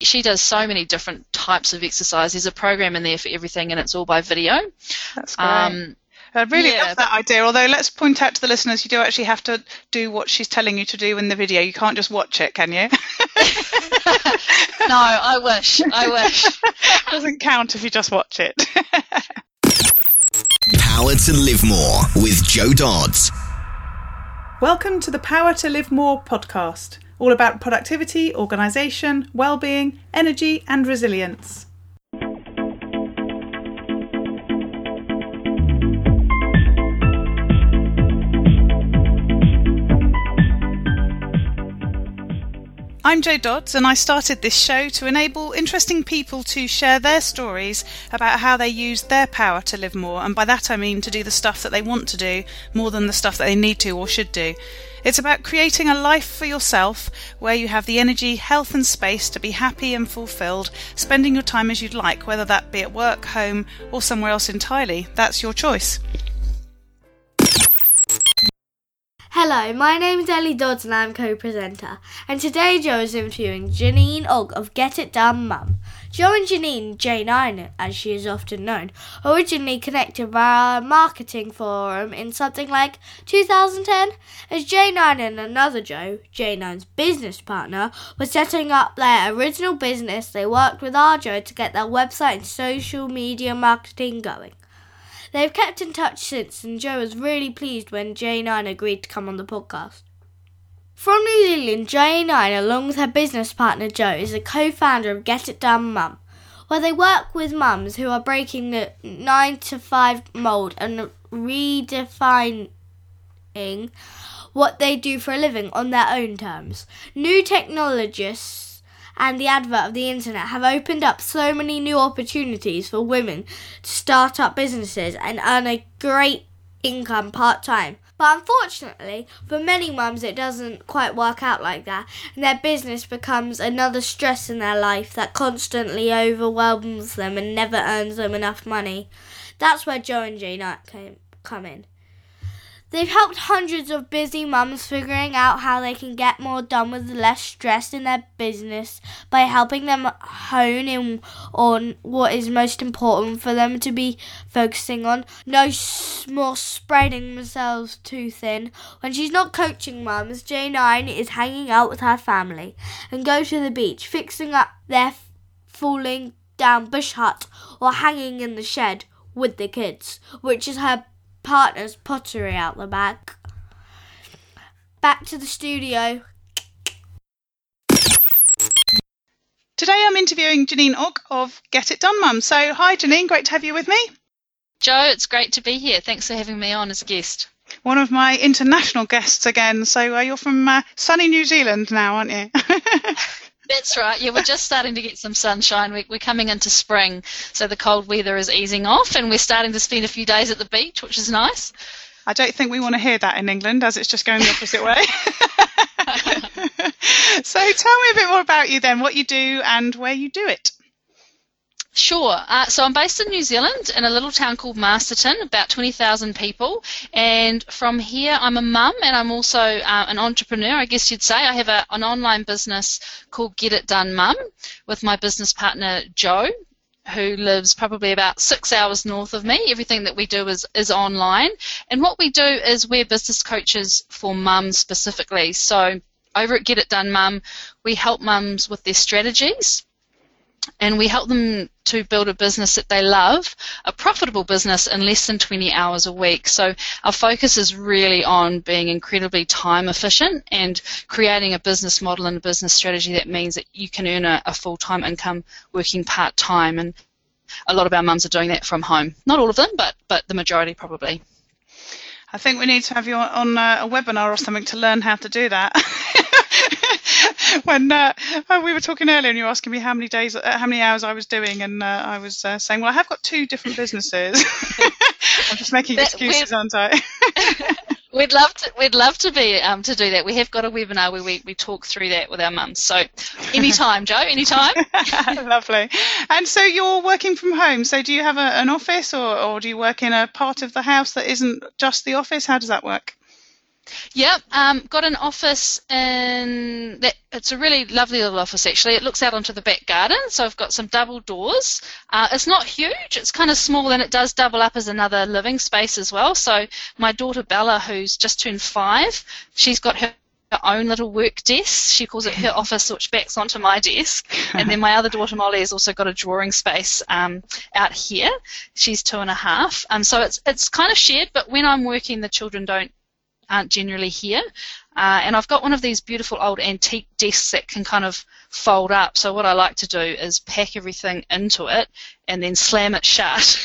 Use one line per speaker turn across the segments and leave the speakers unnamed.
she does so many different types of exercise. There's a program in there for everything, and it's all by video.
That's great. Um, I really yeah, love that idea. Although let's point out to the listeners, you do actually have to do what she's telling you to do in the video. You can't just watch it, can you?
no, I wish. I wish.
Doesn't count if you just watch it.
Power to Live More with Jo Dodds.
Welcome to the Power to Live More podcast, all about productivity, organisation, well-being, energy, and resilience. I'm Jo Dodds, and I started this show to enable interesting people to share their stories about how they use their power to live more, and by that I mean to do the stuff that they want to do more than the stuff that they need to or should do. It's about creating a life for yourself where you have the energy, health, and space to be happy and fulfilled, spending your time as you'd like, whether that be at work, home, or somewhere else entirely. That's your choice.
Hello, my name is Ellie Dodds and I'm co-presenter. And today Jo is interviewing Janine Ogg of Get It Done Mum. Jo and Janine, J9 as she is often known, originally connected via a marketing forum in something like 2010 as J9 and another Joe, J9's business partner, were setting up their original business. They worked with our Jo to get their website and social media marketing going. They've kept in touch since, and Jo was really pleased when J9 agreed to come on the podcast. From New Zealand, J9, along with her business partner Joe, is a co founder of Get It Done Mum, where they work with mums who are breaking the 9 to 5 mould and redefining what they do for a living on their own terms. New technologists and the advert of the internet have opened up so many new opportunities for women to start up businesses and earn a great income part time. But unfortunately, for many mums, it doesn't quite work out like that, and their business becomes another stress in their life that constantly overwhelms them and never earns them enough money. That's where Jo and Jane came, come in. They've helped hundreds of busy mums figuring out how they can get more done with less stress in their business by helping them hone in on what is most important for them to be focusing on. No more spreading themselves too thin. When she's not coaching mums, J9 is hanging out with her family and go to the beach, fixing up their falling down bush hut or hanging in the shed with the kids, which is her partner's pottery out the back. Back to the studio.
Today I'm interviewing Janine Ogg of Get It Done Mum. So, hi Janine, great to have you with me.
Jo, it's great to be here. Thanks for having me on as a guest.
One of my international guests again. So, uh, you're from uh, sunny New Zealand now, aren't you?
That's right. Yeah, we're just starting to get some sunshine. We're, coming into spring, so the cold weather is easing off, and we're starting to spend a few days at the beach, which is nice.
I don't think we want to hear that in England, as it's just going the opposite way. so tell me a bit more about you then, what you do and where you do it.
Sure. Uh, so I'm based in New Zealand in a little town called Masterton, about 20,000 people. And from here, I'm a mum and I'm also uh, an entrepreneur, I guess you'd say. I have a, an online business called Get It Done Mum with my business partner, Joe who lives probably about six hours north of me. Everything that we do is, is online. And what we do is we're business coaches for mums specifically. So over at Get It Done Mum, we help mums with their strategies and we help them to build a business that they love, a profitable business in less than 20 hours a week. So our focus is really on being incredibly time efficient and creating a business model and a business strategy that means that you can earn a, a full-time income working part-time and a lot of our mums are doing that from home. Not all of them, but but the majority probably.
I think we need to have you on a webinar or something to learn how to do that. when uh, we were talking earlier and you were asking me how many days, uh, how many hours I was doing, and uh, I was uh, saying, well, I have got two different businesses. I'm just making excuses, aren't I?
We'd love to. We'd love to be um, to do that. We have got a webinar where we, we talk through that with our mums. So, anytime, Jo. Anytime.
Lovely. And so you're working from home. So do you have a, an office, or, or do you work in a part of the house that isn't just the office? How does that work?
Yep, um, got an office in that. It's a really lovely little office actually. It looks out onto the back garden, so I've got some double doors. Uh, it's not huge. It's kind of small, and it does double up as another living space as well. So my daughter Bella, who's just turned five, she's got her her own little work desk. She calls it her office, which backs onto my desk. And then my other daughter Molly has also got a drawing space um, out here. She's two and a half. Um, so it's it's kind of shared, but when I'm working, the children don't aren't generally here. Uh, and I've got one of these beautiful old antique desks that can kind of fold up. So what I like to do is pack everything into it and then slam it shut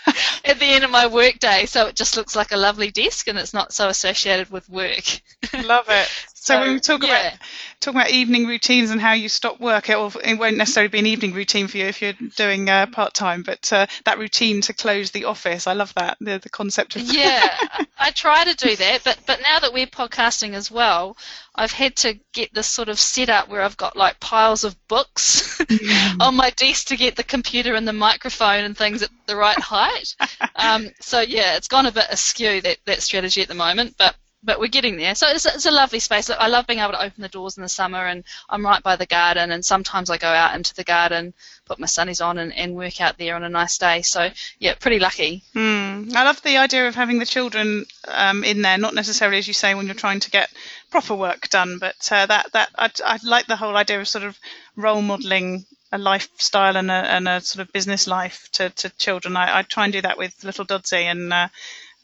at the end of my workday, so it just looks like a lovely desk and it's not so associated with work.
Love it. So,
So,
when we talk
yeah.
about talking about evening routines and how you stop work, it, will, it won't necessarily be an evening routine for you if you're doing uh, part time, but uh, that routine to close the office, I love that the the concept of
yeah, I try to do that, but but now that we're podcasting as well, I've had to get this sort of setup where I've got like piles of books on my desk to get the computer and the microphone and things at the right height. Um, so yeah, it's gone a bit askew that that strategy at the moment, but. But we're getting there. So it's, it's a lovely space. I love being able to open the doors in the summer, and I'm right by the garden. And sometimes I go out into the garden, put my sunnies on, and, and work out there on a nice day. So yeah, pretty lucky.
Mm. I love the idea of having the children um, in there, not necessarily as you say when you're trying to get proper work done, but uh, that that I, I like the whole idea of sort of role modelling a lifestyle and a, and a sort of business life to, to children. I, I try and do that with little Doddsy, and uh,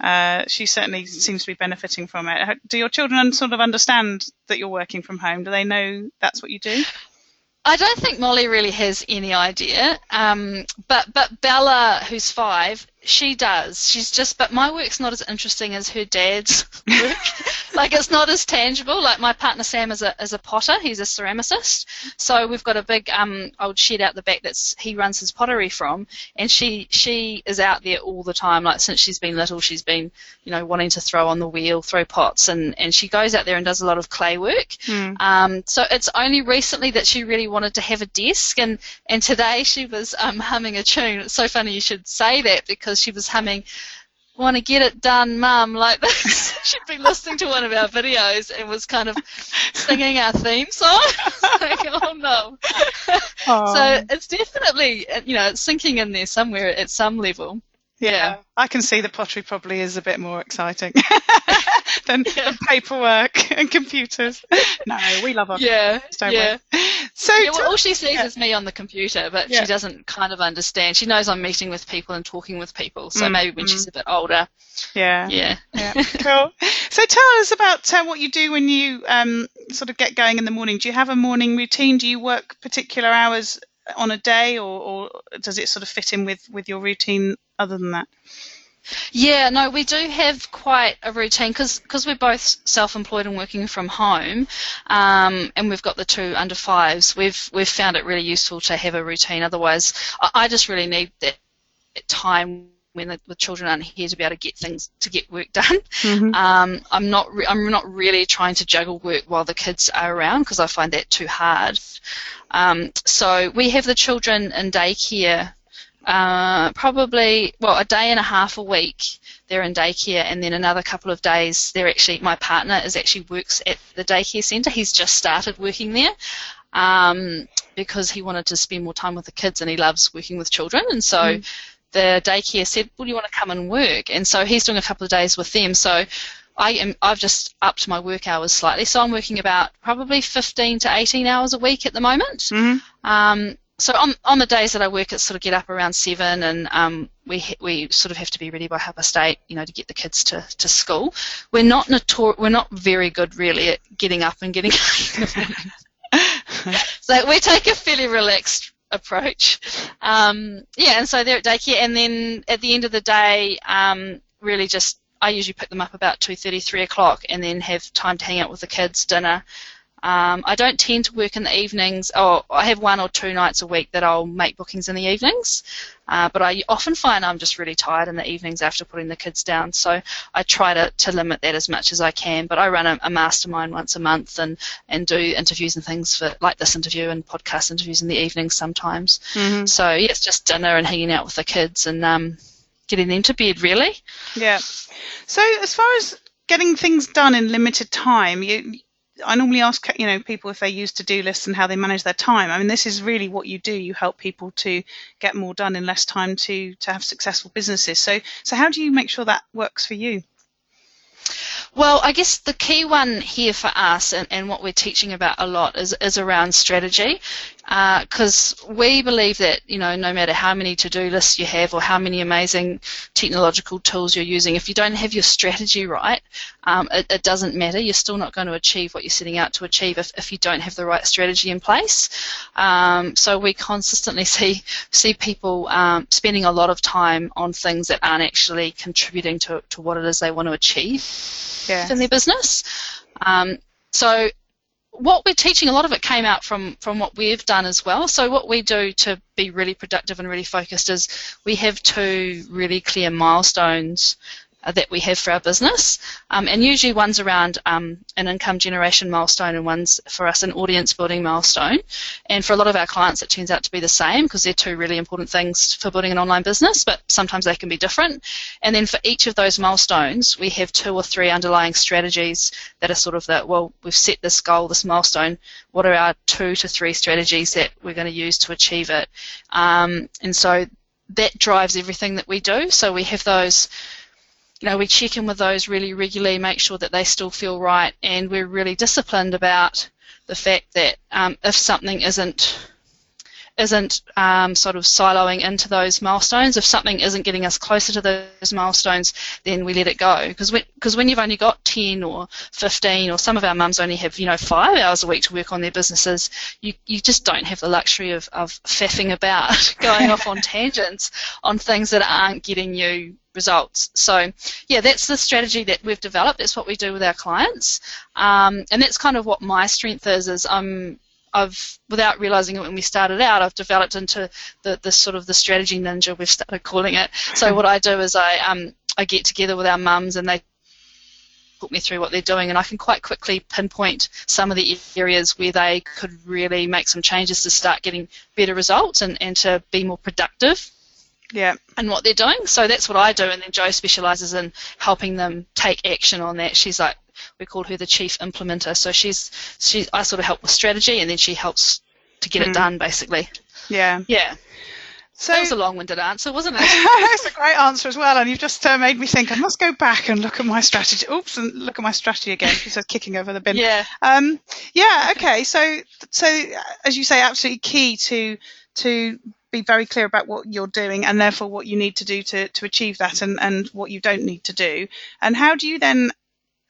uh, she certainly seems to be benefiting from it. Do your children sort of understand that you're working from home? Do they know that's what you do?
I don't think Molly really has any idea. Um, but but Bella, who's five, she does. She's just. But my work's not as interesting as her dad's work. like it's not as tangible. Like my partner Sam is a is a potter. He's a ceramicist. So we've got a big um old shed out the back that's he runs his pottery from, and she she is out there all the time. Like since she's been little, she's been you know wanting to throw on the wheel, throw pots, and and she goes out there and does a lot of clay work. Um, so it's only recently that she really wanted to have a desk, and and today she was um, humming a tune. It's so funny you should say that because she was humming. Want to get it done, Mum? Like this. She'd been listening to one of our videos and was kind of singing our theme song. like, oh no! So it's definitely, you know, it's sinking in there somewhere at some level.
Yeah, I can see the pottery probably is a bit more exciting than paperwork and computers. No, we love our
Yeah, yeah.
we? So,
Yeah, well, all she sees is me on the computer, but
Yeah.
she doesn't kind of understand. She knows I'm meeting with people and talking with people, so
Mm,
maybe when she's a bit older,
yeah,
yeah.
yeah, cool. So tell us about uh, what you do when you um, sort of get going in the morning. Do you have a morning routine? Do you work particular hours on a day, or, or does it sort of fit in with with your routine? Other than that,
Yeah, no, we do have quite a routine because we're both self-employed and working from home, um, and we've got the two under fives. We've we've found it really useful to have a routine. Otherwise, I, I just really need that, that time when the, the children aren't here to be able to get things to get work done. Um, I'm not re- I'm not really trying to juggle work while the kids are around because I find that too hard. Um, so we have the children in daycare uh, probably well a day and a half a week they're in daycare and then another couple of days they're actually my partner is actually works at the daycare centre he's just started working there um, because he wanted to spend more time with the kids and he loves working with children and so the daycare said well you want to come and work and so he's doing a couple of days with them so I am, I've just upped my work hours slightly, so I'm working about probably 15 to 18 hours a week at the moment. Um, so on, on the days that I work, it's sort of get up around seven, and um, we we sort of have to be ready by half past eight, you know, to get the kids to, to school. We're not notor- we're not very good really at getting up and getting in the morning. so we take a fairly relaxed approach. Um, yeah, and so they're at daycare, and then at the end of the day, um, really just I usually pick them up about two thirty, three o'clock, and then have time to hang out with the kids, dinner. Um, I don't tend to work in the evenings. Or I have one or two nights a week that I'll make bookings in the evenings, uh, but I often find I'm just really tired in the evenings after putting the kids down. So I try to, to limit that as much as I can. But I run a, a mastermind once a month and, and do interviews and things for like this interview and podcast interviews in the evenings sometimes. So yeah, it's just dinner and hanging out with the kids and um, getting them to bed really.
yeah. So as far as getting things done in limited time, you, I normally ask you know people if they use to-do lists and how they manage their time. I mean, this is really what you do. You help people to get more done in less time to to have successful businesses. So so how do you make sure that works for you?
Well, I guess the key one here for us and, and what we're teaching about a lot is, is around strategy because uh, we believe that you know no matter how many to-do lists you have or how many amazing technological tools you're using, if you don't have your strategy right, um, it, it, doesn't matter. You're still not going to achieve what you're setting out to achieve if, if you don't have the right strategy in place. Um, so we consistently see see people um, spending a lot of time on things that aren't actually contributing to, to what it is they want to achieve yes. in their business. Um, so what we're teaching, a lot of it came out from, from what we've done as well. So what we do to be really productive and really focused is we have two really clear milestones uh, that we have for our business. Um, and usually one's around um, an income generation milestone and one's for us an audience building milestone. And for a lot of our clients, it turns out to be the same because they're two really important things for building an online business, but sometimes they can be different. And then for each of those milestones, we have two or three underlying strategies that are sort of that, well, we've set this goal, this milestone. What are our two to three strategies that we're going to use to achieve it? Um, and so that drives everything that we do. So we have those you know, we check in with those really regularly, make sure that they still feel right, and we're really disciplined about the fact that um, if something isn't isn't um, sort of siloing into those milestones, if something isn't getting us closer to those milestones, then we let it go. Because when, cause when you've only got 10 or 15, or some of our mums only have, you know, five hours a week to work on their businesses, you, you just don't have the luxury of, of faffing about, going off on tangents on things that aren't getting you results. So, yeah, that's the strategy that we've developed. That's what we do with our clients, um, and that's kind of what my strength is. Is I'm I've, without realizing it when we started out, I've developed into the, the sort of the strategy ninja we've started calling it. So what I do is I um, I get together with our mums and they put me through what they're doing, and I can quite quickly pinpoint some of the areas where they could really make some changes to start getting better results and, and to be more productive
yeah.
and what they're doing. So that's what I do, and then Jo specialises in helping them take action on that. She's like we call her the chief implementer. So she's she I sort of help with strategy, and then she helps to get mm. it done, basically.
Yeah.
Yeah. So that was a long-winded answer, wasn't it?
it's a great answer as well, and you've just uh, made me think I must go back and look at my strategy. Oops, and look at my strategy again. She kicking over the bin.
Yeah.
Um, yeah. Okay. So, so as you say, absolutely key to to be very clear about what you're doing and therefore what you need to do to, to achieve that and, and what you don't need to do. And how do you then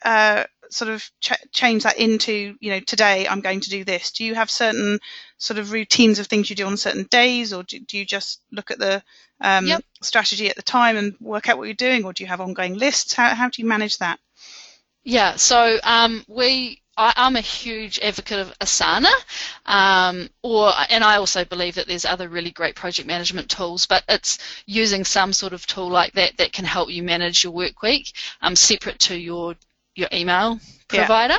uh, sort of ch- change that into, you know, today I'm going to do this? Do you have certain sort of routines of things you do on certain days or do, do you just look at the um, yep. strategy at the time and work out what you're doing or do you have ongoing lists? How, how do you manage that?
Yeah, so um, we I, am a huge advocate of Asana, um, or and I also believe that there's other really great project management tools, but it's using some sort of tool like that that can help you manage your work week, um, separate to your your email provider. Yeah.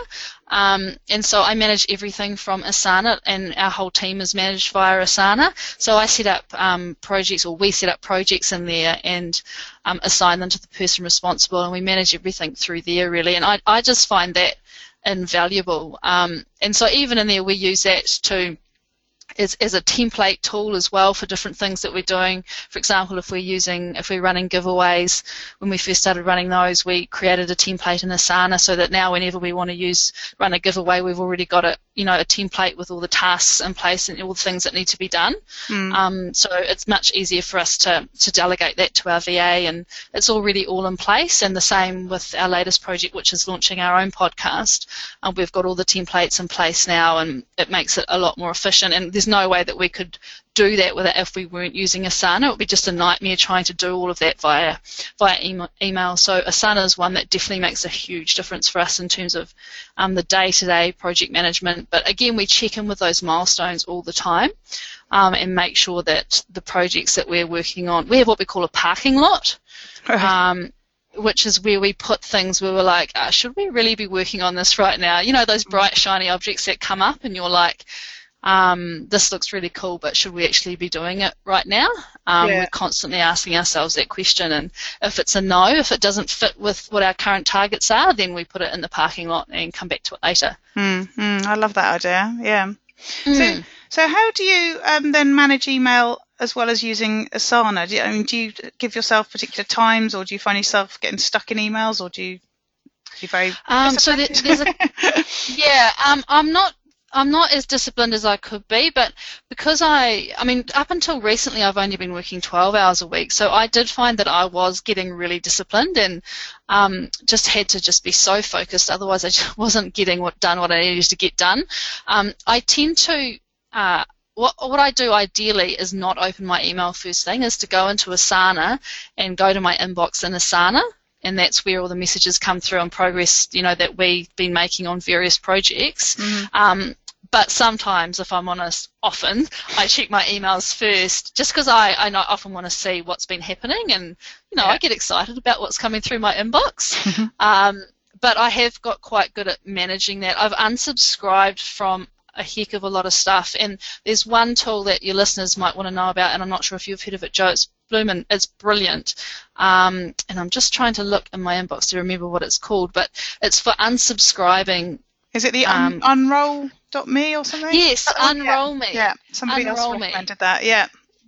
Um, and so I manage everything from Asana, and our whole team is managed via Asana. So I set up um, projects, or we set up projects in there and um, assign them to the person responsible, and we manage everything through there really. And I, I just find that invaluable. Um, and so even in there, we use that to as a template tool as well for different things that we're doing. For example, if we're using, if we're running giveaways, when we first started running those, we created a template in Asana so that now whenever we want to use, run a giveaway, we've already got a, you know, a template with all the tasks in place and all the things that need to be done. Mm. Um, so it's much easier for us to, to delegate that to our VA and it's already all in place. And the same with our latest project, which is launching our own podcast. Um, we've got all the templates in place now and it makes it a lot more efficient. And there's no way that we could do that with it if we weren't using Asana. It would be just a nightmare trying to do all of that via via email. So Asana is one that definitely makes a huge difference for us in terms of um, the day-to-day project management. But again, we check in with those milestones all the time. Um, and make sure that the projects that we're working on, we have what we call a parking lot, um, which is where we put things where we're like, uh, should we really be working on this right now? You know, those bright, shiny objects that come up, and you're like, um, this looks really cool, but should we actually be doing it right now? Um,
Yeah.
We're constantly asking ourselves that question, and if it's a no, if it doesn't fit with what our current targets are, then we put it in the parking lot and come back to it later.
Mm, mm, I love that idea. Yeah. So,
Mm.
so how do you um, then manage email as well as using Asana? Do you, I mean, do you give yourself particular times, or do you find yourself getting stuck in emails, or do you? Do you very
Um, so there, there's a yeah. Um, I'm not. I'm not as disciplined as I could be, but because I, I mean, up until recently, I've only been working 12 hours a week, so I did find that I was getting really disciplined and um, just had to just be so focused. Otherwise, I just wasn't getting what done what I needed to get done. Um, I tend to. Uh, what, what I do ideally is not open my email first thing, is to go into Asana and go to my inbox in Asana and that's where all the messages come through on progress, you know, that we've been making on various projects. Um, but sometimes, if I'm honest, often I check my emails first, just because I, I often want to see what's been happening, and you know,
Yeah.
I get excited about what's coming through my inbox. um, but I have got quite good at managing that. I've unsubscribed from a heck of a lot of stuff, and there's one tool that your listeners might want to know about, and I'm not sure if you've heard of it, Jo. It's Bloomin'. It's brilliant. Um, and I'm just trying to look in my inbox to remember what it's called, but it's for unsubscribing.
Is it the un-
Um,
unroll.me or something?
Yes,
Oh, yeah.
Unroll Me.
Yeah, somebody else
Unroll Me.
that. Yeah.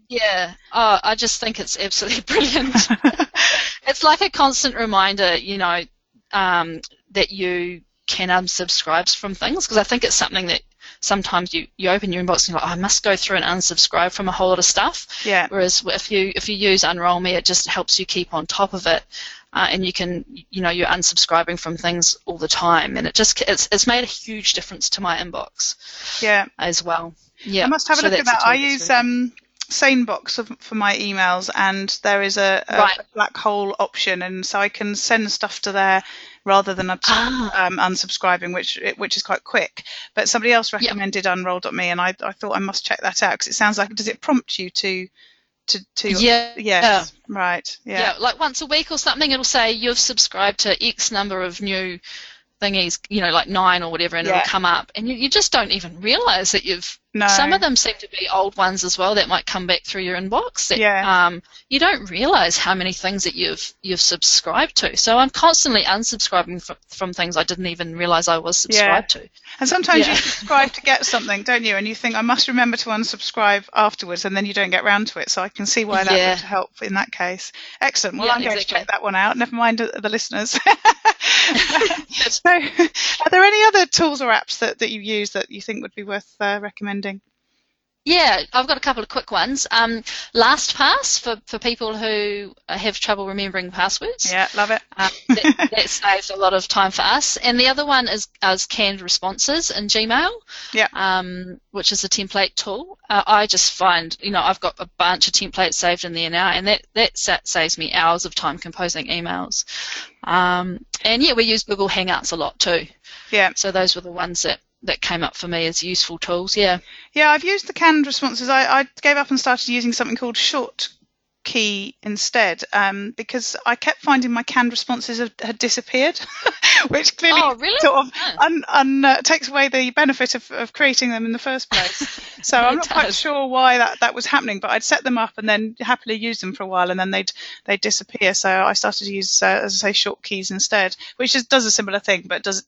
Yeah. Oh, I just think it's absolutely brilliant. it's like a constant reminder, you know, um, that you can unsubscribe from things because I think it's something that sometimes you, you open your inbox and you're like, oh, I must go through and unsubscribe from a whole lot of stuff.
Yeah.
Whereas if you if you use Unroll Me, it just helps you keep on top of it, uh, and you can you know you're unsubscribing from things all the time, and it just it's it's made a huge difference to my inbox
Yeah.
as well. Yeah,
I must have a
so
look at that. i use
really
um, SaneBox for my emails, and there is a, a
Right.
black hole option, and so I can send stuff to there rather than
Ah.
um, unsubscribing, which which is quite quick. But somebody else recommended Unroll.me, and I, I thought I must check that out because it sounds like does it prompt you to to to
Yeah.
yes right
Yeah.
yeah
like once a week or something, it'll say you've subscribed to X number of new thingies, you know, like nine or whatever, and
Yeah.
it'll come up, and you, you just don't even realize that you've.
No.
Some of them seem to be old ones as well that might come back through your inbox. That,
Yeah.
Um, you don't realize how many things that you've you've subscribed to. So I'm constantly unsubscribing from, from things I didn't even realize I was subscribed to.
And sometimes
Yeah.
you subscribe to get something, don't you? And you think I must remember to unsubscribe afterwards, and then you don't get round to it. So I can see why that
Yeah.
would help in that case. Excellent. Well,
Yeah,
I'm going to check that one out. Never mind the listeners. so, are there any other tools or apps that, that you use that you think would be worth uh, recommending?
Yeah, I've got a couple of quick ones. Um, LastPass for, for people who have trouble remembering passwords.
Yeah, love it.
Um, that, that saves a lot of time for us. And the other one is, is canned responses in Gmail,
Yeah.
um, which is a template tool. Uh, I just find, you know, I've got a bunch of templates saved in there now, and that, that sa- saves me hours of time composing emails. Um, and yeah, we use Google Hangouts a lot too.
Yeah.
So those were the ones that, that came up for me as useful tools. Yeah.
Yeah, I've used the canned responses. I, I gave up and started using something called Short Key instead um, because I kept finding my canned responses had, had disappeared, which clearly
Oh, really?
sort of
Oh.
un, un, uh, takes away the benefit of, of creating them in the first place. So I'm not quite sure why that, that was happening, but I'd set them up and then happily use them for a while, and then they'd they'd disappear. So I started to use, uh, as I say, ShortKeys instead, which is, does a similar thing, but does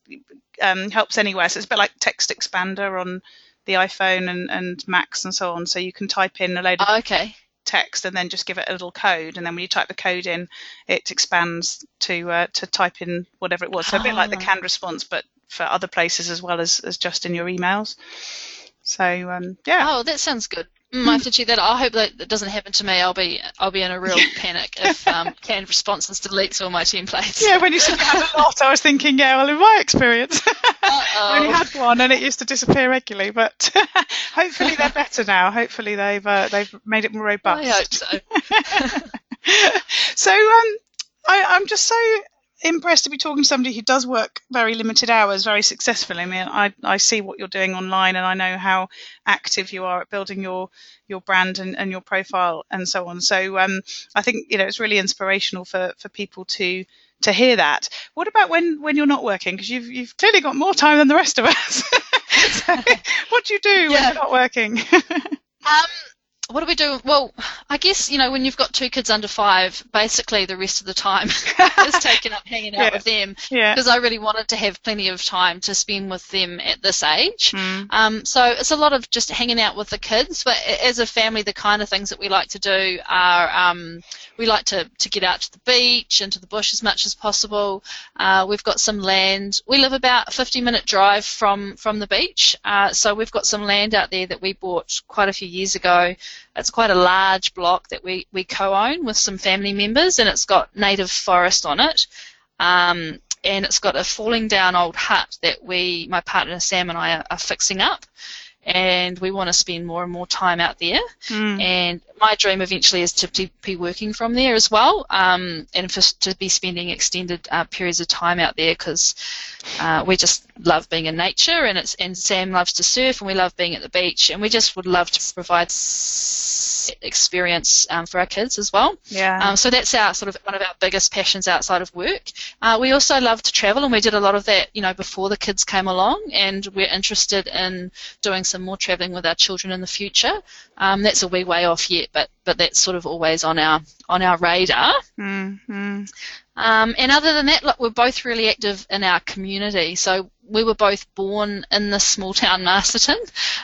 um, helps anywhere. So it's a bit like TextExpander on the iPhone and, and Macs and so on. So you can type in a load of
Oh, okay.
Text and then just give it a little code, and then when you type the code in, it expands to uh, to type in whatever it was. So a bit like the
Ah.
canned response, but for other places as well as, as just in your emails. So um, yeah,
Oh, that sounds good. Mm, I have to check that. I hope that, that doesn't happen to me. I'll be I'll be in a real panic if um, canned responses deletes all my templates.
yeah. When you said you had a lot, I was thinking, yeah. Well, in my experience, I only had one, and it used to disappear regularly. But hopefully they're better now. Hopefully they've uh, they've made it more robust.
I hope so.
so um, I, I'm just so impressed to be talking to somebody who does work very limited hours very successfully. I mean, I, I see what you're doing online, and I know how active you are at building your your brand and, and your profile and so on. So um, I think you know it's really inspirational for for people to to hear that. What about when when you're not working? Because you've you've clearly got more time than the rest of us. what do you do when you're not working?
Um, what do we do? Well, I guess you know when you've got two kids under five, basically the rest of the time is taken up hanging out
Yeah.
with them
yeah.
because I really wanted to have plenty of time to spend with them at this age.
Mm.
Um, so it's a lot of just hanging out with the kids. But as a family, the kind of things that we like to do are um, we like to, to get out to the beach and to the bush as much as possible. Uh, we've got some land. We live about a 50 minute drive from, from the beach. Uh, so we've got some land out there that we bought quite a few years ago. It's quite a large block that we, we co own with some family members, and it's got native forest on it. Um, and it's got a falling down old hut that we, my partner Sam and I, are, are fixing up. And we want to spend more and more time out there.
Mm.
And my dream eventually is to, be working from there as well, um, and for, to be spending extended uh, periods of time out there because uh, we just love being in nature, and it's and Sam loves to surf, and we love being at the beach, and we just would love to provide experience um, for our kids as well.
Yeah.
Um, so that's our sort of one of our biggest passions outside of work. Uh, we also love to travel, and we did a lot of that, you know, before the kids came along, and we're interested in doing some more traveling with our children in the future. Um, that's a wee way off yet, but but that's sort of always on our on our radar.
Mm, mm.
Um, and other than that, look, we're both really active in our community. So we were both born in this small town, Masterton.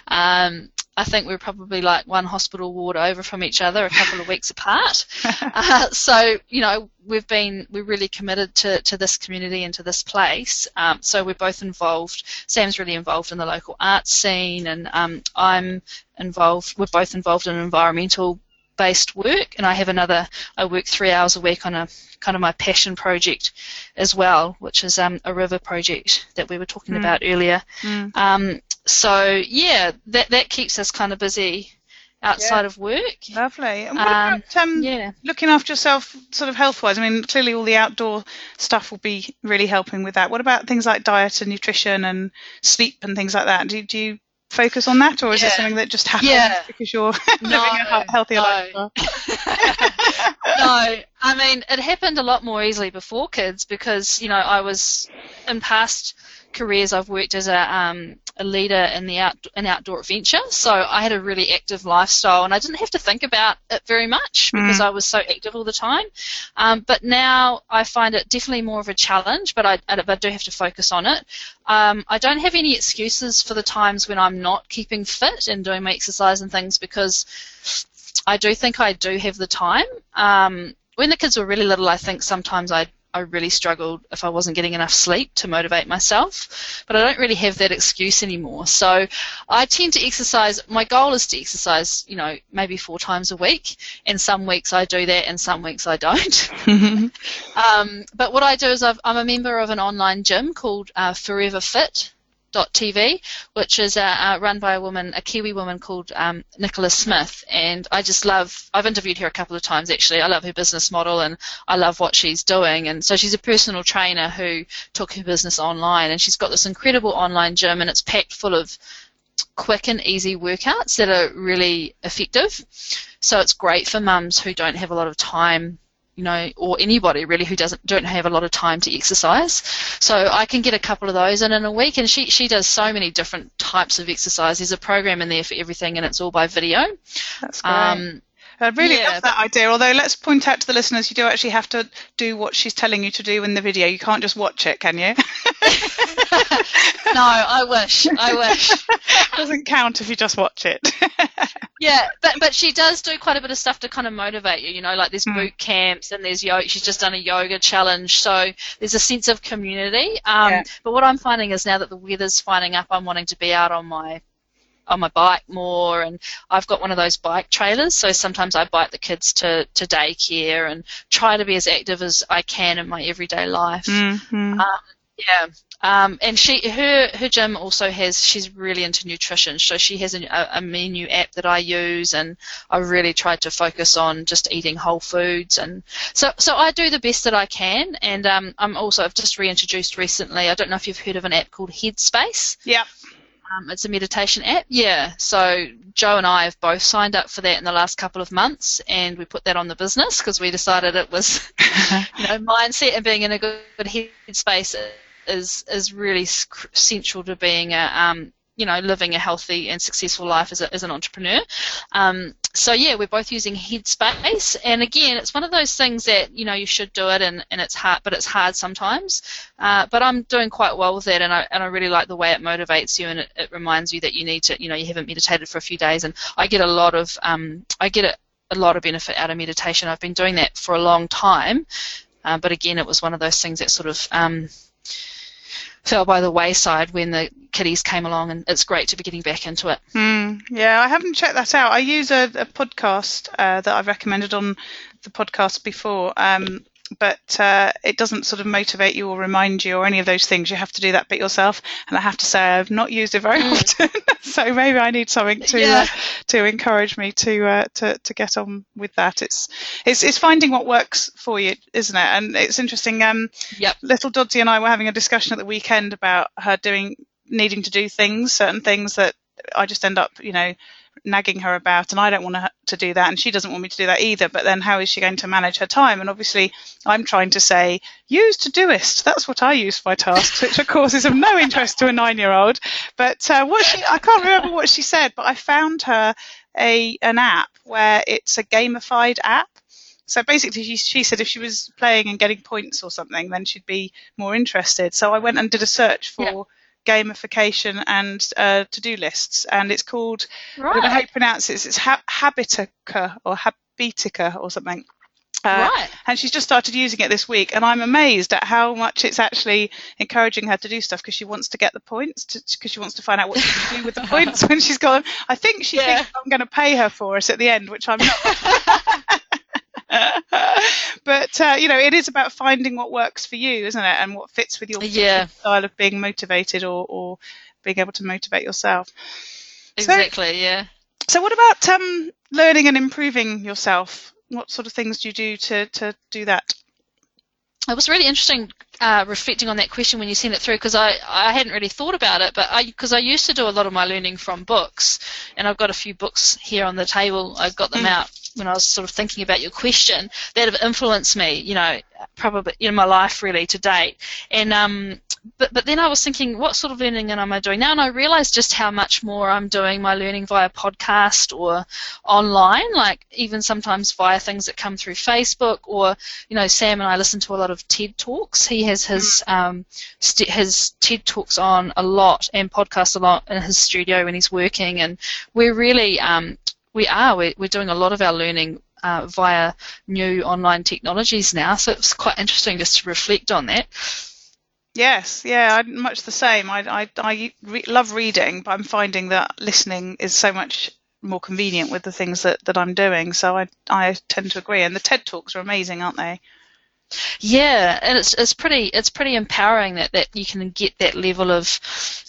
Um, I think we're probably like one hospital ward over from each other, a couple of weeks apart. Uh, so you know, we've been we're really committed to, to this community and to this place. Um, so we're both involved. Sam's really involved in the local art scene, and um, I'm involved. We're both involved in environmental based work and I have another I work three hours a week on a kind of my passion project as well which is um, a river project that we were talking
Mm.
about earlier
Mm.
um, so yeah that that keeps us kind of busy outside of work
Lovely. And what
Um,
about um,
yeah
looking after yourself, sort of health-wise? I mean, clearly all the outdoor stuff will be really helping with that. What about things like diet and nutrition and sleep and things like that? Do, do you focus on that, or is it something that just happens
Yeah.
because you're living a he- healthier
no.
lifestyle?
no, I mean it happened a lot more easily before kids because you know I was in past careers I've worked as a um, a leader in the out in outdoor adventure, so I had a really active lifestyle and I didn't have to think about it very much because I was so active all the time. Um, but now I find it definitely more of a challenge, but I, I do have to focus on it. Um, I don't have any excuses for the times when I'm not keeping fit and doing my exercise and things because I do think I do have the time. Um, when the kids were really little, I think sometimes I I really struggled if I wasn't getting enough sleep to motivate myself, but I don't really have that excuse anymore. So I tend to exercise. My goal is to exercise, you know, maybe four times a week, and some weeks I do that, and some weeks I don't. Um, but what I do is I've, I'm a member of an online gym called uh, Forever Fit. TV, which is uh, uh, run by a woman, a Kiwi woman called um, Nicola Smith, and I just love. I've interviewed her a couple of times actually. I love her business model, and I love what she's doing. And so she's a personal trainer who took her business online, and she's got this incredible online gym, and it's packed full of quick and easy workouts that are really effective. So it's great for mums who don't have a lot of time you know, or anybody really who doesn't don't have a lot of time to exercise. So I can get a couple of those in in a week, and she she does so many different types of exercise. There's a program in there for everything, and it's all by video.
That's great.
Um,
I really
yeah,
love that idea. Although let's point out to the listeners, you do actually have to do what she's telling you to do in the video. You can't just watch it, can you?
no, I wish, I wish.
Doesn't count if you just watch it.
Yeah, but but she does do quite a bit of stuff to kind of motivate you. You know, like there's boot camps and there's yoga. She's just done a yoga challenge, so there's a sense of community. Um,
Yeah.
But what I'm finding is now that the weather's finding up, I'm wanting to be out on my on my bike more, and I've got one of those bike trailers. So sometimes I bike the kids to to daycare and try to be as active as I can in my everyday life.
mm-hmm.
Um, yeah. Um, and she, her, her gym also has. She's really into nutrition, so she has a, a menu app that I use, and I really tried to focus on just eating whole foods, and so, so I do the best that I can. And um, I'm also, I've just reintroduced recently. I don't know if you've heard of an app called Headspace.
Yeah.
Um, it's a meditation app. Yeah. So Joe and I have both signed up for that in the last couple of months, and we put that on the business because we decided it was, you know, mindset and being in a good, headspace is is really central to being a um, you know, living a healthy and successful life as, a, as an entrepreneur. Um, so yeah, we're both using Headspace, and again, it's one of those things that you know you should do it, and, and it's hard, but it's hard sometimes. Uh, but I'm doing quite well with it, and I and I really like the way it motivates you, and it, it reminds you that you need to, you know, you haven't meditated for a few days, and I get a lot of, um, I get a, a lot of benefit out of meditation. I've been doing that for a long time, uh, but again, it was one of those things that sort of um, fell by the wayside when the kiddies came along, and it's great to be getting back into it.
Mm, yeah, I haven't checked that out. I use a, a podcast uh, that I've recommended on the podcast before, um, but uh, it doesn't sort of motivate you or remind you or any of those things. You have to do that bit yourself, and I have to say I've not used it very mm. often. so maybe I need something to yeah. uh, to encourage me to uh, to to get on with that. It's it's it's finding what works for you, isn't it? And it's interesting. Um,
yep.
Little Doddsy and I were having a discussion at the weekend about her doing needing to do things, certain things that I just end up, you know, nagging her about, and I don't want her to do that, and she doesn't want me to do that either. But then, how is she going to manage her time? And obviously, I'm trying to say, use Todoist. That's what I use for my tasks, which of course is of no interest to a nine-year-old. But uh, what she, I can't remember what she said, but I found her a an app where it's a gamified app. So basically, she, she said if she was playing and getting points or something, then she'd be more interested. So I went and did a search for. Yeah gamification and uh, to-do lists, and it's called right. I don't know how you pronounce it. It's ha- Habitica or Habitica or something.
Uh, right.
And she's just started using it this week, and I'm amazed at how much it's actually encouraging her to do stuff because she wants to get the points, because she wants to find out what she can do with the points when she's gone. I think she yeah. thinks I'm going to pay her for it at the end, which I'm not. but uh, you know, it is about finding what works for you, isn't it, and what fits with your
yeah.
style of being motivated or, or being able to motivate yourself.
Exactly. So, yeah.
So, what about um, learning and improving yourself? What sort of things do you do to to do that?
It was really interesting uh, reflecting on that question when you sent it through because I, I hadn't really thought about it, but I because I, I, used to do a lot of my learning from books, and I've got a few books here on the table. I got them mm. out when I was sort of thinking about your question that have influenced me, you know, probably in my life really to date. And um, but but then I was thinking, what sort of learning am I doing now? And I realised just how much more I'm doing my learning via podcast or online, like even sometimes via things that come through Facebook or you know, Sam and I listen to a lot of TED talks. He has his mm. um, st- his TED talks on a lot and podcasts a lot in his studio when he's working, and we're really um, we are. We're, we're doing a lot of our learning uh, via new online technologies now, so it's quite interesting just to reflect on that.
Yes, yeah, I'm much the same. I, I, I re- love reading, but I'm finding that listening is so much more convenient with the things that, that I'm doing. So I, I tend to agree. And the TED Talks are amazing, aren't they?
Yeah, and it's it's pretty it's pretty empowering that, that you can get that level of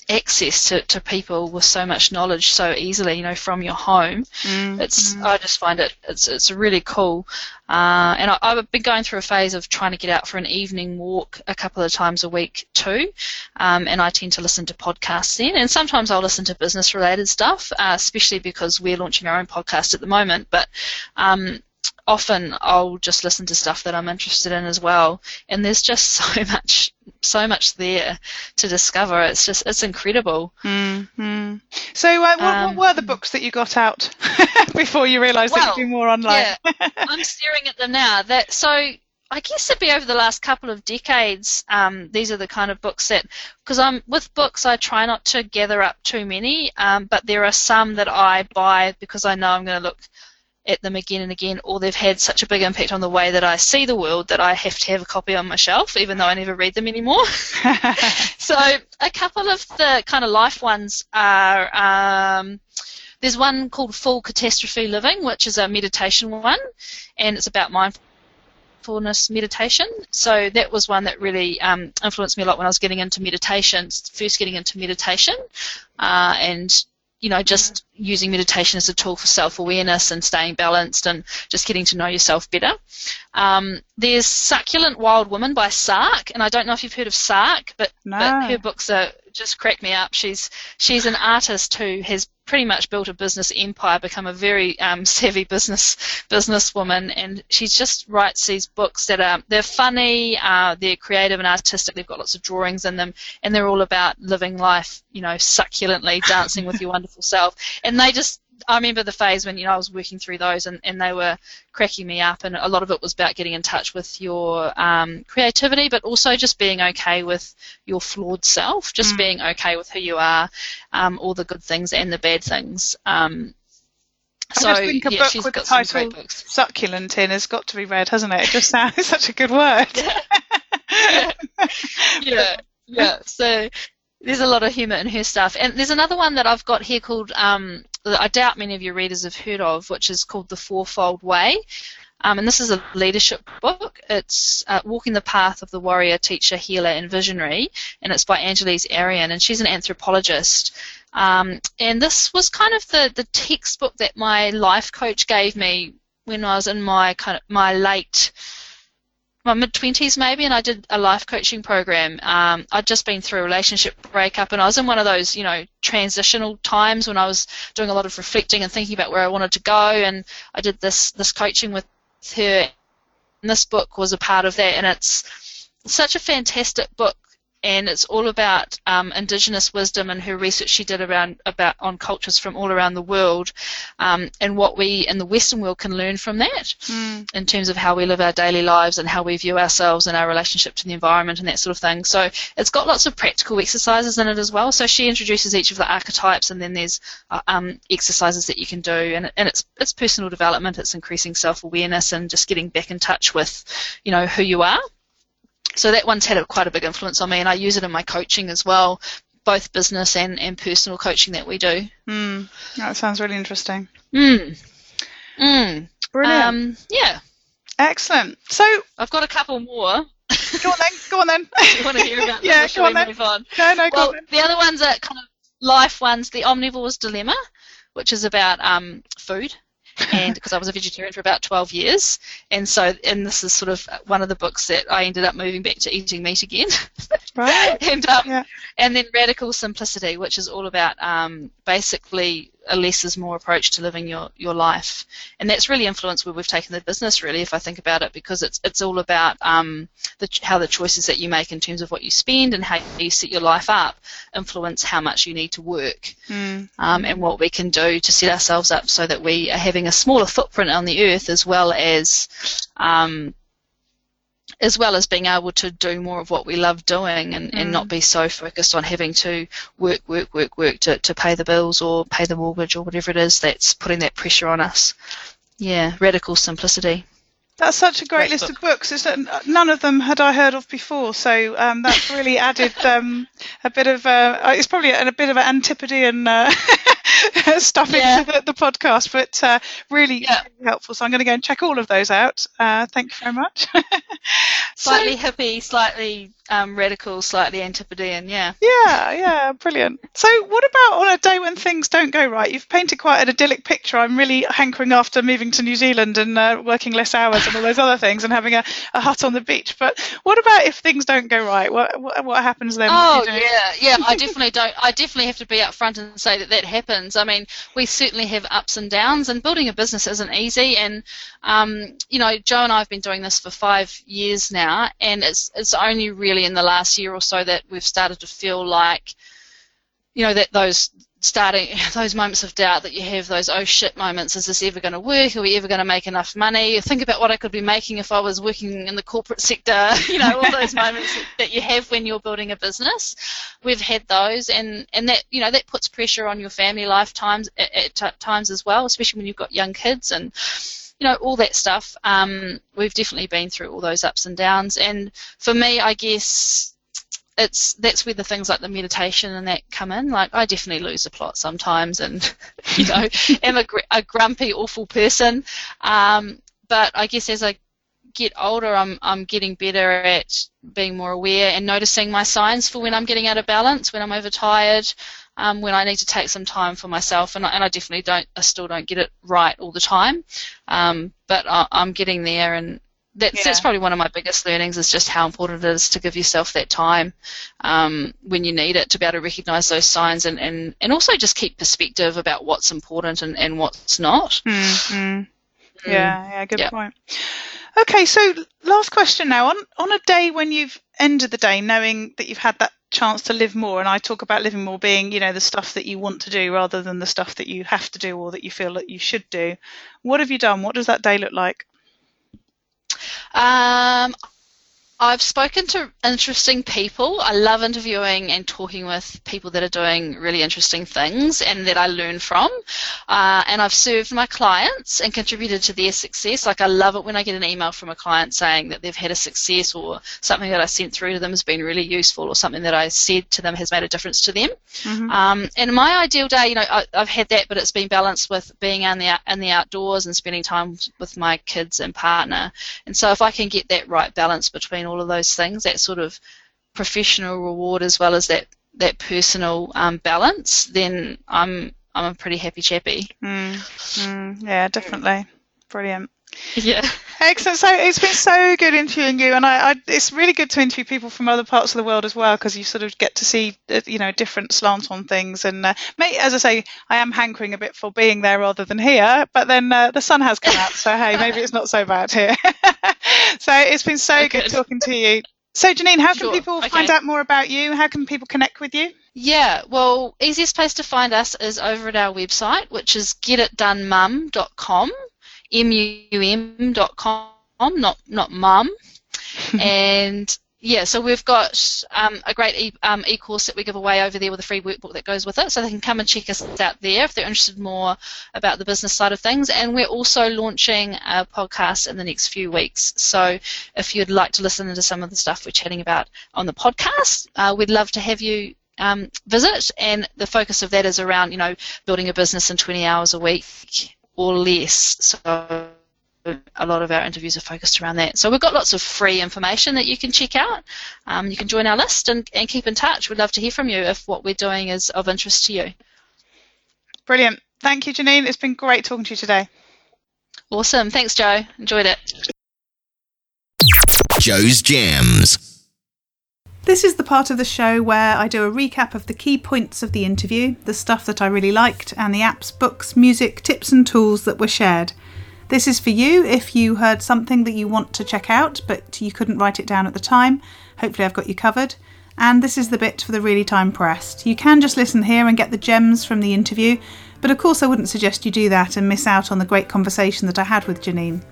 access to, to people with so much knowledge so easily, you know, from your home. Mm-hmm. It's I just find it it's it's really cool. Uh, and I, have been going through a phase of trying to get out for an evening walk a couple of times a week too, um, and I tend to listen to podcasts then. And sometimes I'll listen to business related stuff, uh, especially because we're launching our own podcast at the moment. But um, often I'll just listen to stuff that I'm interested in as well, and there's just so much, so much there to discover. It's just, it's incredible.
Mm-hmm. So, uh, what, um, what, were the books that you got out before you realised well, that you do more online?
yeah, I'm staring at them now. That so. I guess it'd be over the last couple of decades. Um, these are the kind of books that, because I'm with books, I try not to gather up too many, um, but there are some that I buy because I know I'm going to look at them again and again, or they've had such a big impact on the way that I see the world that I have to have a copy on my shelf, even though I never read them anymore. so a couple of the kind of life ones are. Um, there's one called Full Catastrophe Living, which is a meditation one, and it's about mindfulness meditation. So that was one that really um, influenced me a lot when I was getting into meditation, first getting into meditation, uh, and you know, just using meditation as a tool for self-awareness and staying balanced and just getting to know yourself better. Um, there's Succulent Wild Woman by Sark, and I don't know if you've heard of Sark, but,
no.
but her books are just cracked me up. She's she's an artist who has pretty much built a business empire, become a very um, savvy business businesswoman, and she just writes these books that are they're funny, uh, they're creative and artistic. They've got lots of drawings in them, and they're all about living life, you know, succulently, dancing with your wonderful self. And they just I remember the phase when you know I was working through those and, and they were cracking me up, and a lot of it was about getting in touch with your um, creativity, but also just being okay with your flawed self, just
Mm.
being okay with who you are, um, all the good things and the bad things. Um,
I
so
just think a
yeah,
book
she's
with the title. "Succulent" in has got to be read, hasn't it? It just sounds such a good word.
yeah, yeah. So there's a lot of humour in her stuff, and there's another one that I've got here called um, that I doubt many of your readers have heard of, which is called The Fourfold Way. Um, and this is a leadership book. It's uh, Walking the Path of the Warrior, Teacher, Healer, and Visionary, and it's by Angeles Arrien, and she's an anthropologist. Um, and this was kind of the, the textbook that my life coach gave me when I was in my kind of my late my mid twenties maybe, and I did a life coaching program. Um, I'd just been through a relationship breakup, and I was in one of those, you know, transitional times when I was doing a lot of reflecting and thinking about where I wanted to go. And I did this this coaching with her, and this book was a part of that. And it's such a fantastic book, and it's all about um, Indigenous wisdom and her research she did around about on cultures from all around the world, um, and what we in the Western world can learn from that
Mm.
in terms of how we live our daily lives and how we view ourselves and our relationship to the environment and that sort of thing. So it's got lots of practical exercises in it as well. So she introduces each of the archetypes and then there's uh, um, exercises that you can do and, and it's it's personal development, it's increasing self-awareness and just getting back in touch with, you know, who you are. So that one's had a, quite a big influence on me and I use it in my coaching as well, both business and, and personal coaching that we do.
Mm. That sounds really interesting.
Mm. Mm.
Brilliant.
Um, yeah,
Excellent. So,
I've got a couple more.
go on then. Go on then.
you want to hear about
Yeah, go on
we
then.
move on?
no, no, go
Well, the other ones are kind of life ones. The Omnivore's Dilemma, which is about um, food, and because I was a vegetarian for about 12 years, and so and this is sort of one of the books that I ended up moving back to eating meat again,
Right.
and um,
Yeah.
and then Radical Simplicity, which is all about um, basically a less is more approach to living your, your life, and that's really influenced where we've taken the business. Really, if I think about it, because it's it's all about um, the, how the choices that you make in terms of what you spend and how you set your life up influence how much you need to work
Mm.
um, and what we can do to set ourselves up so that we are having a smaller footprint on the earth as well as um, as well as being able to do more of what we love doing and, and not mm. be so focused on having to work, work, work, work to, to pay the bills or pay the mortgage or whatever it is that's putting that pressure on us. Yeah, radical simplicity.
That's such a great,
Great
list
book.
of books. It's, uh, none of them had I heard of before, so um, that's really added um, a bit of. Uh, it's probably a, a bit of an Antipodean uh, stuff
Yeah.
into the, the podcast, but uh, really,
Yeah.
really helpful. So I'm going to go and check all of those out. Uh, thank you very much. So-
Slightly hippie, slightly um, radical, slightly antipodean, yeah.
Yeah, yeah, brilliant. So, what about on a day when things don't go right? You've painted quite an idyllic picture. I'm really hankering after moving to New Zealand and uh, working less hours and all those other things and having a, a hut on the beach. But what about if things don't go right? What what, what happens then?
Oh
What you do?
yeah, yeah. I definitely don't. I definitely have to be upfront and say that that happens. I mean, we certainly have ups and downs, and building a business isn't easy. And um, you know, Joe and I have been doing this for five years now, and it's it's only really in the last year or so that we've started to feel like, you know, that those starting those moments of doubt that you have those oh shit moments is this ever going to work? Are we ever going to make enough money? Think about what i could be making if i was working in the corporate sector you know all those moments that you have when you're building a business. We've had those and and that you know that puts pressure on your family lifetimes at, at times as well especially when you've got young kids. And you know all that stuff um, we've definitely been through all those ups and downs and for me i guess it's that's where the things like the meditation and that come in. Like I definitely lose the plot sometimes, and you know, am a, gr- a grumpy, awful person. Um, but I guess as I get older, I'm I'm getting better at being more aware and noticing my signs for when I'm getting out of balance, when I'm overtired, um, when I need to take some time for myself. And I, and I definitely don't, I still don't get it right all the time, um, but I, I'm getting there and that's
Yeah.
that's probably one of my biggest learnings is just how important it is to give yourself that time um, when you need it to be able to recognise those signs and, and, and also just keep perspective about what's important and, and what's not.
Mm, mm. Yeah, yeah, good
Yeah.
point. Okay, so last question now. On on a day when you've ended the day knowing that you've had that chance to live more, and I talk about living more being, you know, the stuff that you want to do rather than the stuff that you have to do or that you feel that you should do. What have you done? What does that day look like?
Um, I've spoken to interesting people. I love interviewing and talking with people that are doing really interesting things and that I learn from. Uh, and I've served my clients and contributed to their success. Like I love it when I get an email from a client saying that they've had a success or something that I sent through to them has been really useful or something that I said to them has made a difference to them. Um, and my ideal day, you know, I, I've had that, but it's been balanced with being in the out- in the outdoors and spending time with my kids and partner. And so, if I can get that right balance between all of those things, that sort of professional reward as well as that that personal um, balance, then I'm I'm a pretty happy chappy.
Mm, mm, yeah, definitely. Brilliant.
Yeah.
Excellent. So it's been so good interviewing you, and I, I it's really good to interview people from other parts of the world as well because you sort of get to see uh, you know different slant on things. And uh, may, as I say, I am hankering a bit for being there rather than here, but then uh, the sun has come out, so hey, maybe it's not so bad here. so it's been so good
good.
talking to you. So Janine, how can
Sure,
people
okay.
find out more about you? How can people connect with you?
Yeah, well, easiest place to find us is over at our website, which is getitdonemum.com, M-U-M.com, not not mum. and yeah, so we've got um, a great e- um, e-course that we give away over there with a free workbook that goes with it, so they can come and check us out there if they're interested more about the business side of things. And we're also launching a podcast in the next few weeks. So if you'd like to listen to some of the stuff we're chatting about on the podcast, uh, we'd love to have you um, visit. And the focus of that is around, you know, building a business in 20 hours a week or less. So a lot of our interviews are focused around that. So we've got lots of free information that you can check out. Um, you can join our list and, and keep in touch. We'd love to hear from you if what we're doing is of interest to you.
Brilliant. Thank you, Janine. It's been great talking to you today.
Awesome. Thanks, Jo. Enjoyed it.
Jo's Gems.
This is the part of the show where I do a recap of the key points of the interview, the stuff that I really liked, and the apps, books, music, tips, and tools that were shared. This is for you if you heard something that you want to check out but you couldn't write it down at the time. Hopefully, I've got you covered. And this is the bit for the really time pressed. You can just listen here and get the gems from the interview, but of course, I wouldn't suggest you do that and miss out on the great conversation that I had with Janine.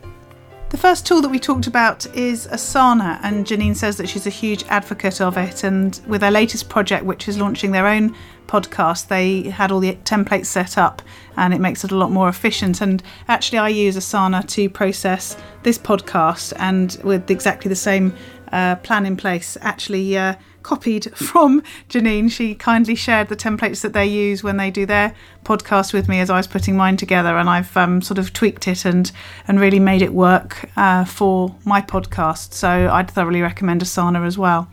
The first tool that we talked about is Asana, and Janine says that she's a huge advocate of it. And with their latest project, which is launching their own podcast, they had all the templates set up and it makes it a lot more efficient. And actually, I use Asana to process this podcast, and with exactly the same uh, plan in place, actually. Uh, copied from Janine. She kindly shared the templates that they use when they do their podcast with me as I was putting mine together, and I've um, sort of tweaked it and and really made it work uh, for my podcast. So I'd thoroughly recommend Asana as well.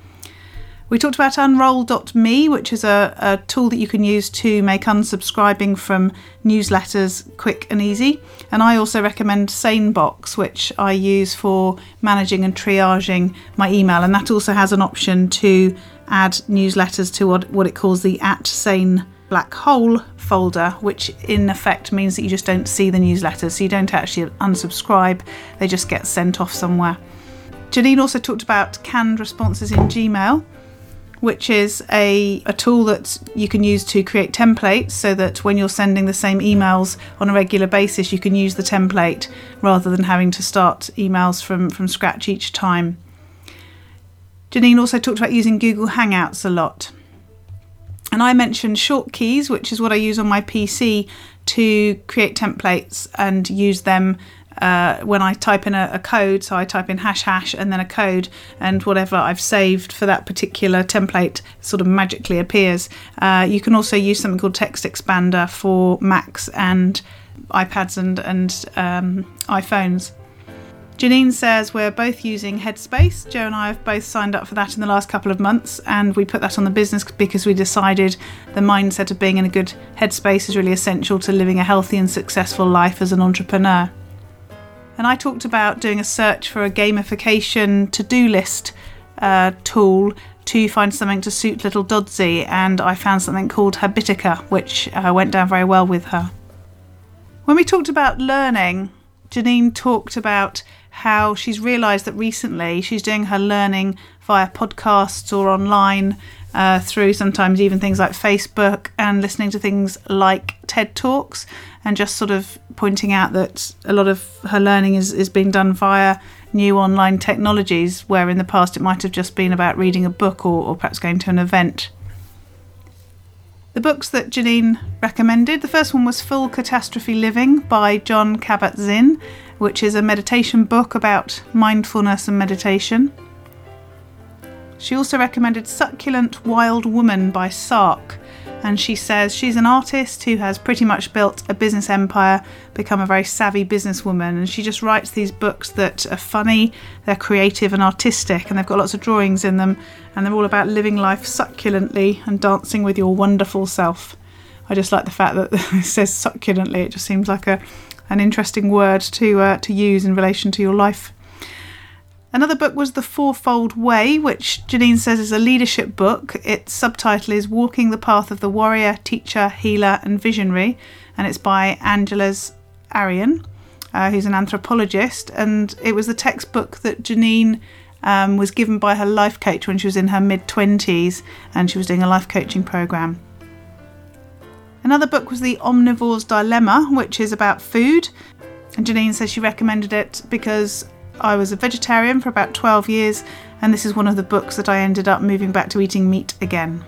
We talked about unroll.me, which is a, a tool that you can use to make unsubscribing from newsletters quick and easy. And I also recommend SaneBox, which I use for managing and triaging my email. And that also has an option to add newsletters to what, what it calls the at sane black hole folder, which in effect means that you just don't see the newsletters. So you don't actually unsubscribe, they just get sent off somewhere. Janine also talked about canned responses in Gmail which is a, a tool that you can use to create templates so that when you're sending the same emails on a regular basis, you can use the template rather than having to start emails from, from scratch each time. Janine also talked about using Google Hangouts a lot. And I mentioned ShortKeys, which is what I use on my PC to create templates and use them uh, when I type in a, a, code, so I type in hash hash and then a code, and whatever I've saved for that particular template sort of magically appears. Uh, you can also use something called TextExpander for Macs and iPads and, and um, iPhones. Janine says we're both using Headspace. Joe and I have both signed up for that in the last couple of months, and we put that on the business because we decided the mindset of being in a good headspace is really essential to living a healthy and successful life as an entrepreneur. And I talked about doing a search for a gamification to do list uh, tool to find something to suit little Dodsey, and I found something called Habitica, which uh, went down very well with her. When we talked about learning, Janine talked about how she's realised that recently she's doing her learning via podcasts or online uh, through sometimes even things like Facebook and listening to things like TED Talks and just sort of pointing out that a lot of her learning is, is being done via new online technologies, where in the past it might have just been about reading a book or, or perhaps going to an event. The books that Janine recommended the first one was Full Catastrophe Living by Jon Kabat Zinn, which is a meditation book about mindfulness and meditation. She also recommended Succulent Wild Woman by Sark, and she says she's an artist who has pretty much built a business empire, become a very savvy businesswoman, and she just writes these books that are funny, they're creative and artistic, and they've got lots of drawings in them, and they're all about living life succulently and dancing with your wonderful self. I just like the fact that it says succulently. It just seems like a an interesting word to uh, to use in relation to your life. Another book was The Fourfold Way, which Janine says is a leadership book. Its subtitle is Walking the Path of the Warrior, Teacher, Healer, and Visionary, and it's by Angeles Arrien, uh, who's an anthropologist. And it was the textbook that Janine um, was given by her life coach when she was in her mid 20s and she was doing a life coaching program. Another book was The Omnivore's Dilemma, which is about food. And Janine says she recommended it because I was a vegetarian for about 12 years, and this is one of the books that I ended up moving back to eating meat again.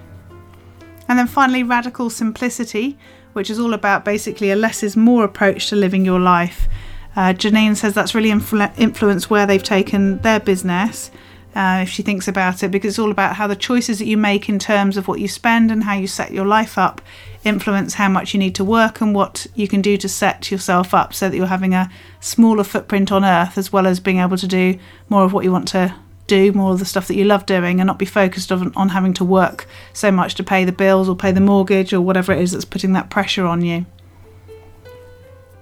And then finally, Radical Simplicity, which is all about basically a less is more approach to living your life. Uh, Janine says that's really influ- influenced where they've taken their business. Uh, if she thinks about it, because it's all about how the choices that you make in terms of what you spend and how you set your life up influence how much you need to work and what you can do to set yourself up so that you're having a smaller footprint on earth as well as being able to do more of what you want to do, more of the stuff that you love doing, and not be focused on, on having to work so much to pay the bills or pay the mortgage or whatever it is that's putting that pressure on you.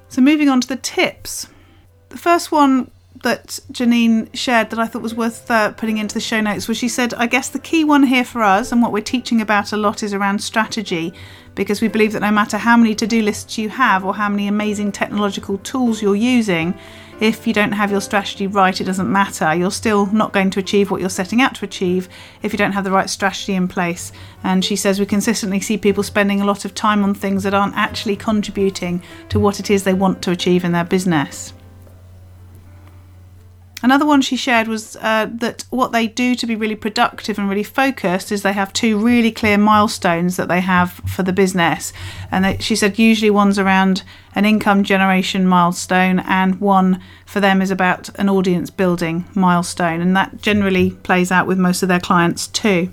So, moving on to the tips. The first one that Janine shared that I thought was worth uh, putting into the show notes was she said, I guess the key one here for us and what we're teaching about a lot is around strategy because we believe that no matter how many to do lists you have or how many amazing technological tools you're using, if you don't have your strategy right, it doesn't matter. You're still not going to achieve what you're setting out to achieve if you don't have the right strategy in place. And she says we consistently see people spending a lot of time on things that aren't actually contributing to what it is they want to achieve in their business. Another one she shared was uh, that what they do to be really productive and really focused is they have two really clear milestones that they have for the business. And they, she said usually one's around an income generation milestone, and one for them is about an audience building milestone. And that generally plays out with most of their clients too.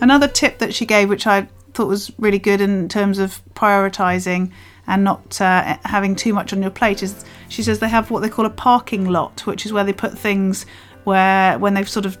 Another tip that she gave, which I thought was really good in terms of prioritizing and not uh, having too much on your plate is she says they have what they call a parking lot which is where they put things where when they've sort of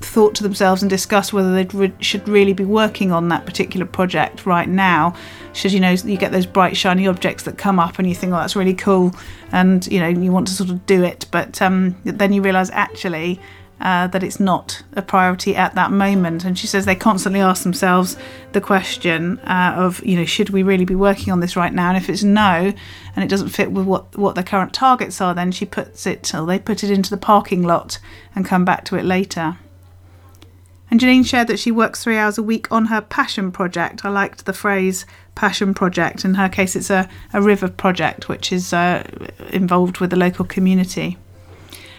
thought to themselves and discussed whether they re- should really be working on that particular project right now. Should you know you get those bright shiny objects that come up and you think oh that's really cool and you know you want to sort of do it but um, then you realize actually uh, that it's not a priority at that moment. And she says they constantly ask themselves the question uh, of, you know, should we really be working on this right now? And if it's no, and it doesn't fit with what what their current targets are, then she puts it, or they put it into the parking lot and come back to it later. And Janine shared that she works three hours a week on her passion project. I liked the phrase passion project. In her case, it's a, a river project, which is uh, involved with the local community.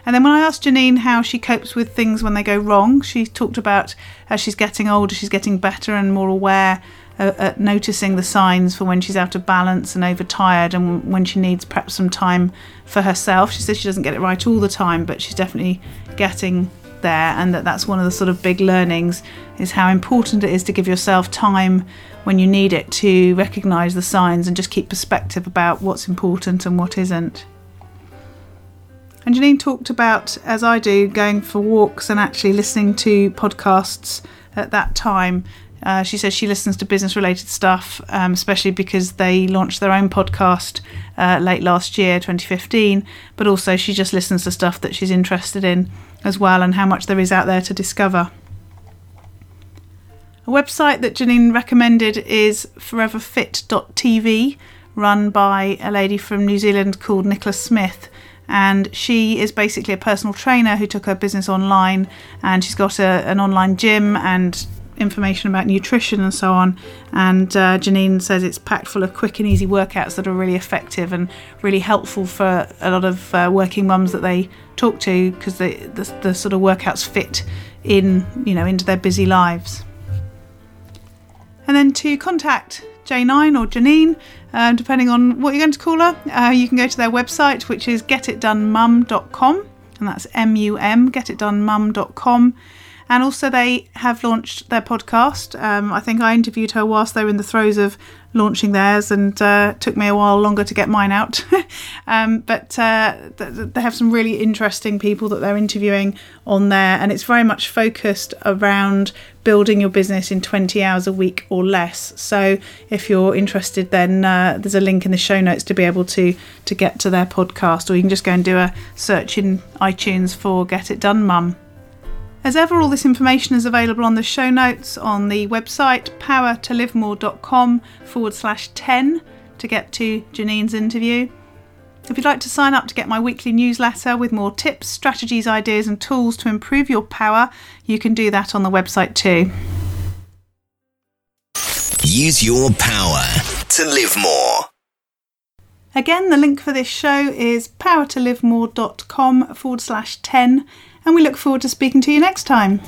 And then when I asked Janine how she copes with things when they go wrong, she talked about as she's getting older, she's getting better and more aware uh, at noticing the signs for when she's out of balance and overtired and when she needs perhaps some time for herself. She says she doesn't get it right all the time, but she's definitely getting there and that that's one of the sort of big learnings is how important it is to give yourself time when you need it to recognize the signs and just keep perspective about what's important and what isn't. And Janine talked about, as I do, going for walks and actually listening to podcasts at that time Uh, she says she listens to business related stuff, um, especially because they launched their own podcast uh, late last year, 2015. But also, she just listens to stuff that she's interested in as well and how much there is out there to discover. A website that Janine recommended is foreverfit.tv, run by a lady from New Zealand called Nicola Smith. And she is basically a personal trainer who took her business online, and she's got a, an online gym and information about nutrition and so on. And uh, Janine says it's packed full of quick and easy workouts that are really effective and really helpful for a lot of uh, working mums that they talk to because the, the, sort of workouts fit in, you know, into their busy lives. And then to contact J9 or Janine, um, depending on what you're going to call her, uh, you can go to their website, which is getitdonemum.com, and that's M U M, getitdonemum.com. And also, they have launched their podcast. Um, I think I interviewed her whilst they were in the throes of launching theirs, and uh, took me a while longer to get mine out. um, but uh, they have some really interesting people that they're interviewing on there, and it's very much focused around building your business in 20 hours a week or less. So, if you're interested, then uh, there's a link in the show notes to be able to to get to their podcast, or you can just go and do a search in iTunes for "Get It Done, Mum." As ever, all this information is available on the show notes on the website powertolivemore.com forward slash 10 to get to Janine's interview. If you'd like to sign up to get my weekly newsletter with more tips, strategies, ideas, and tools to improve your power, you can do that on the website too.
Use your power to live more.
Again, the link for this show is powertolivemore.com forward slash 10 and we look forward to speaking to you next time.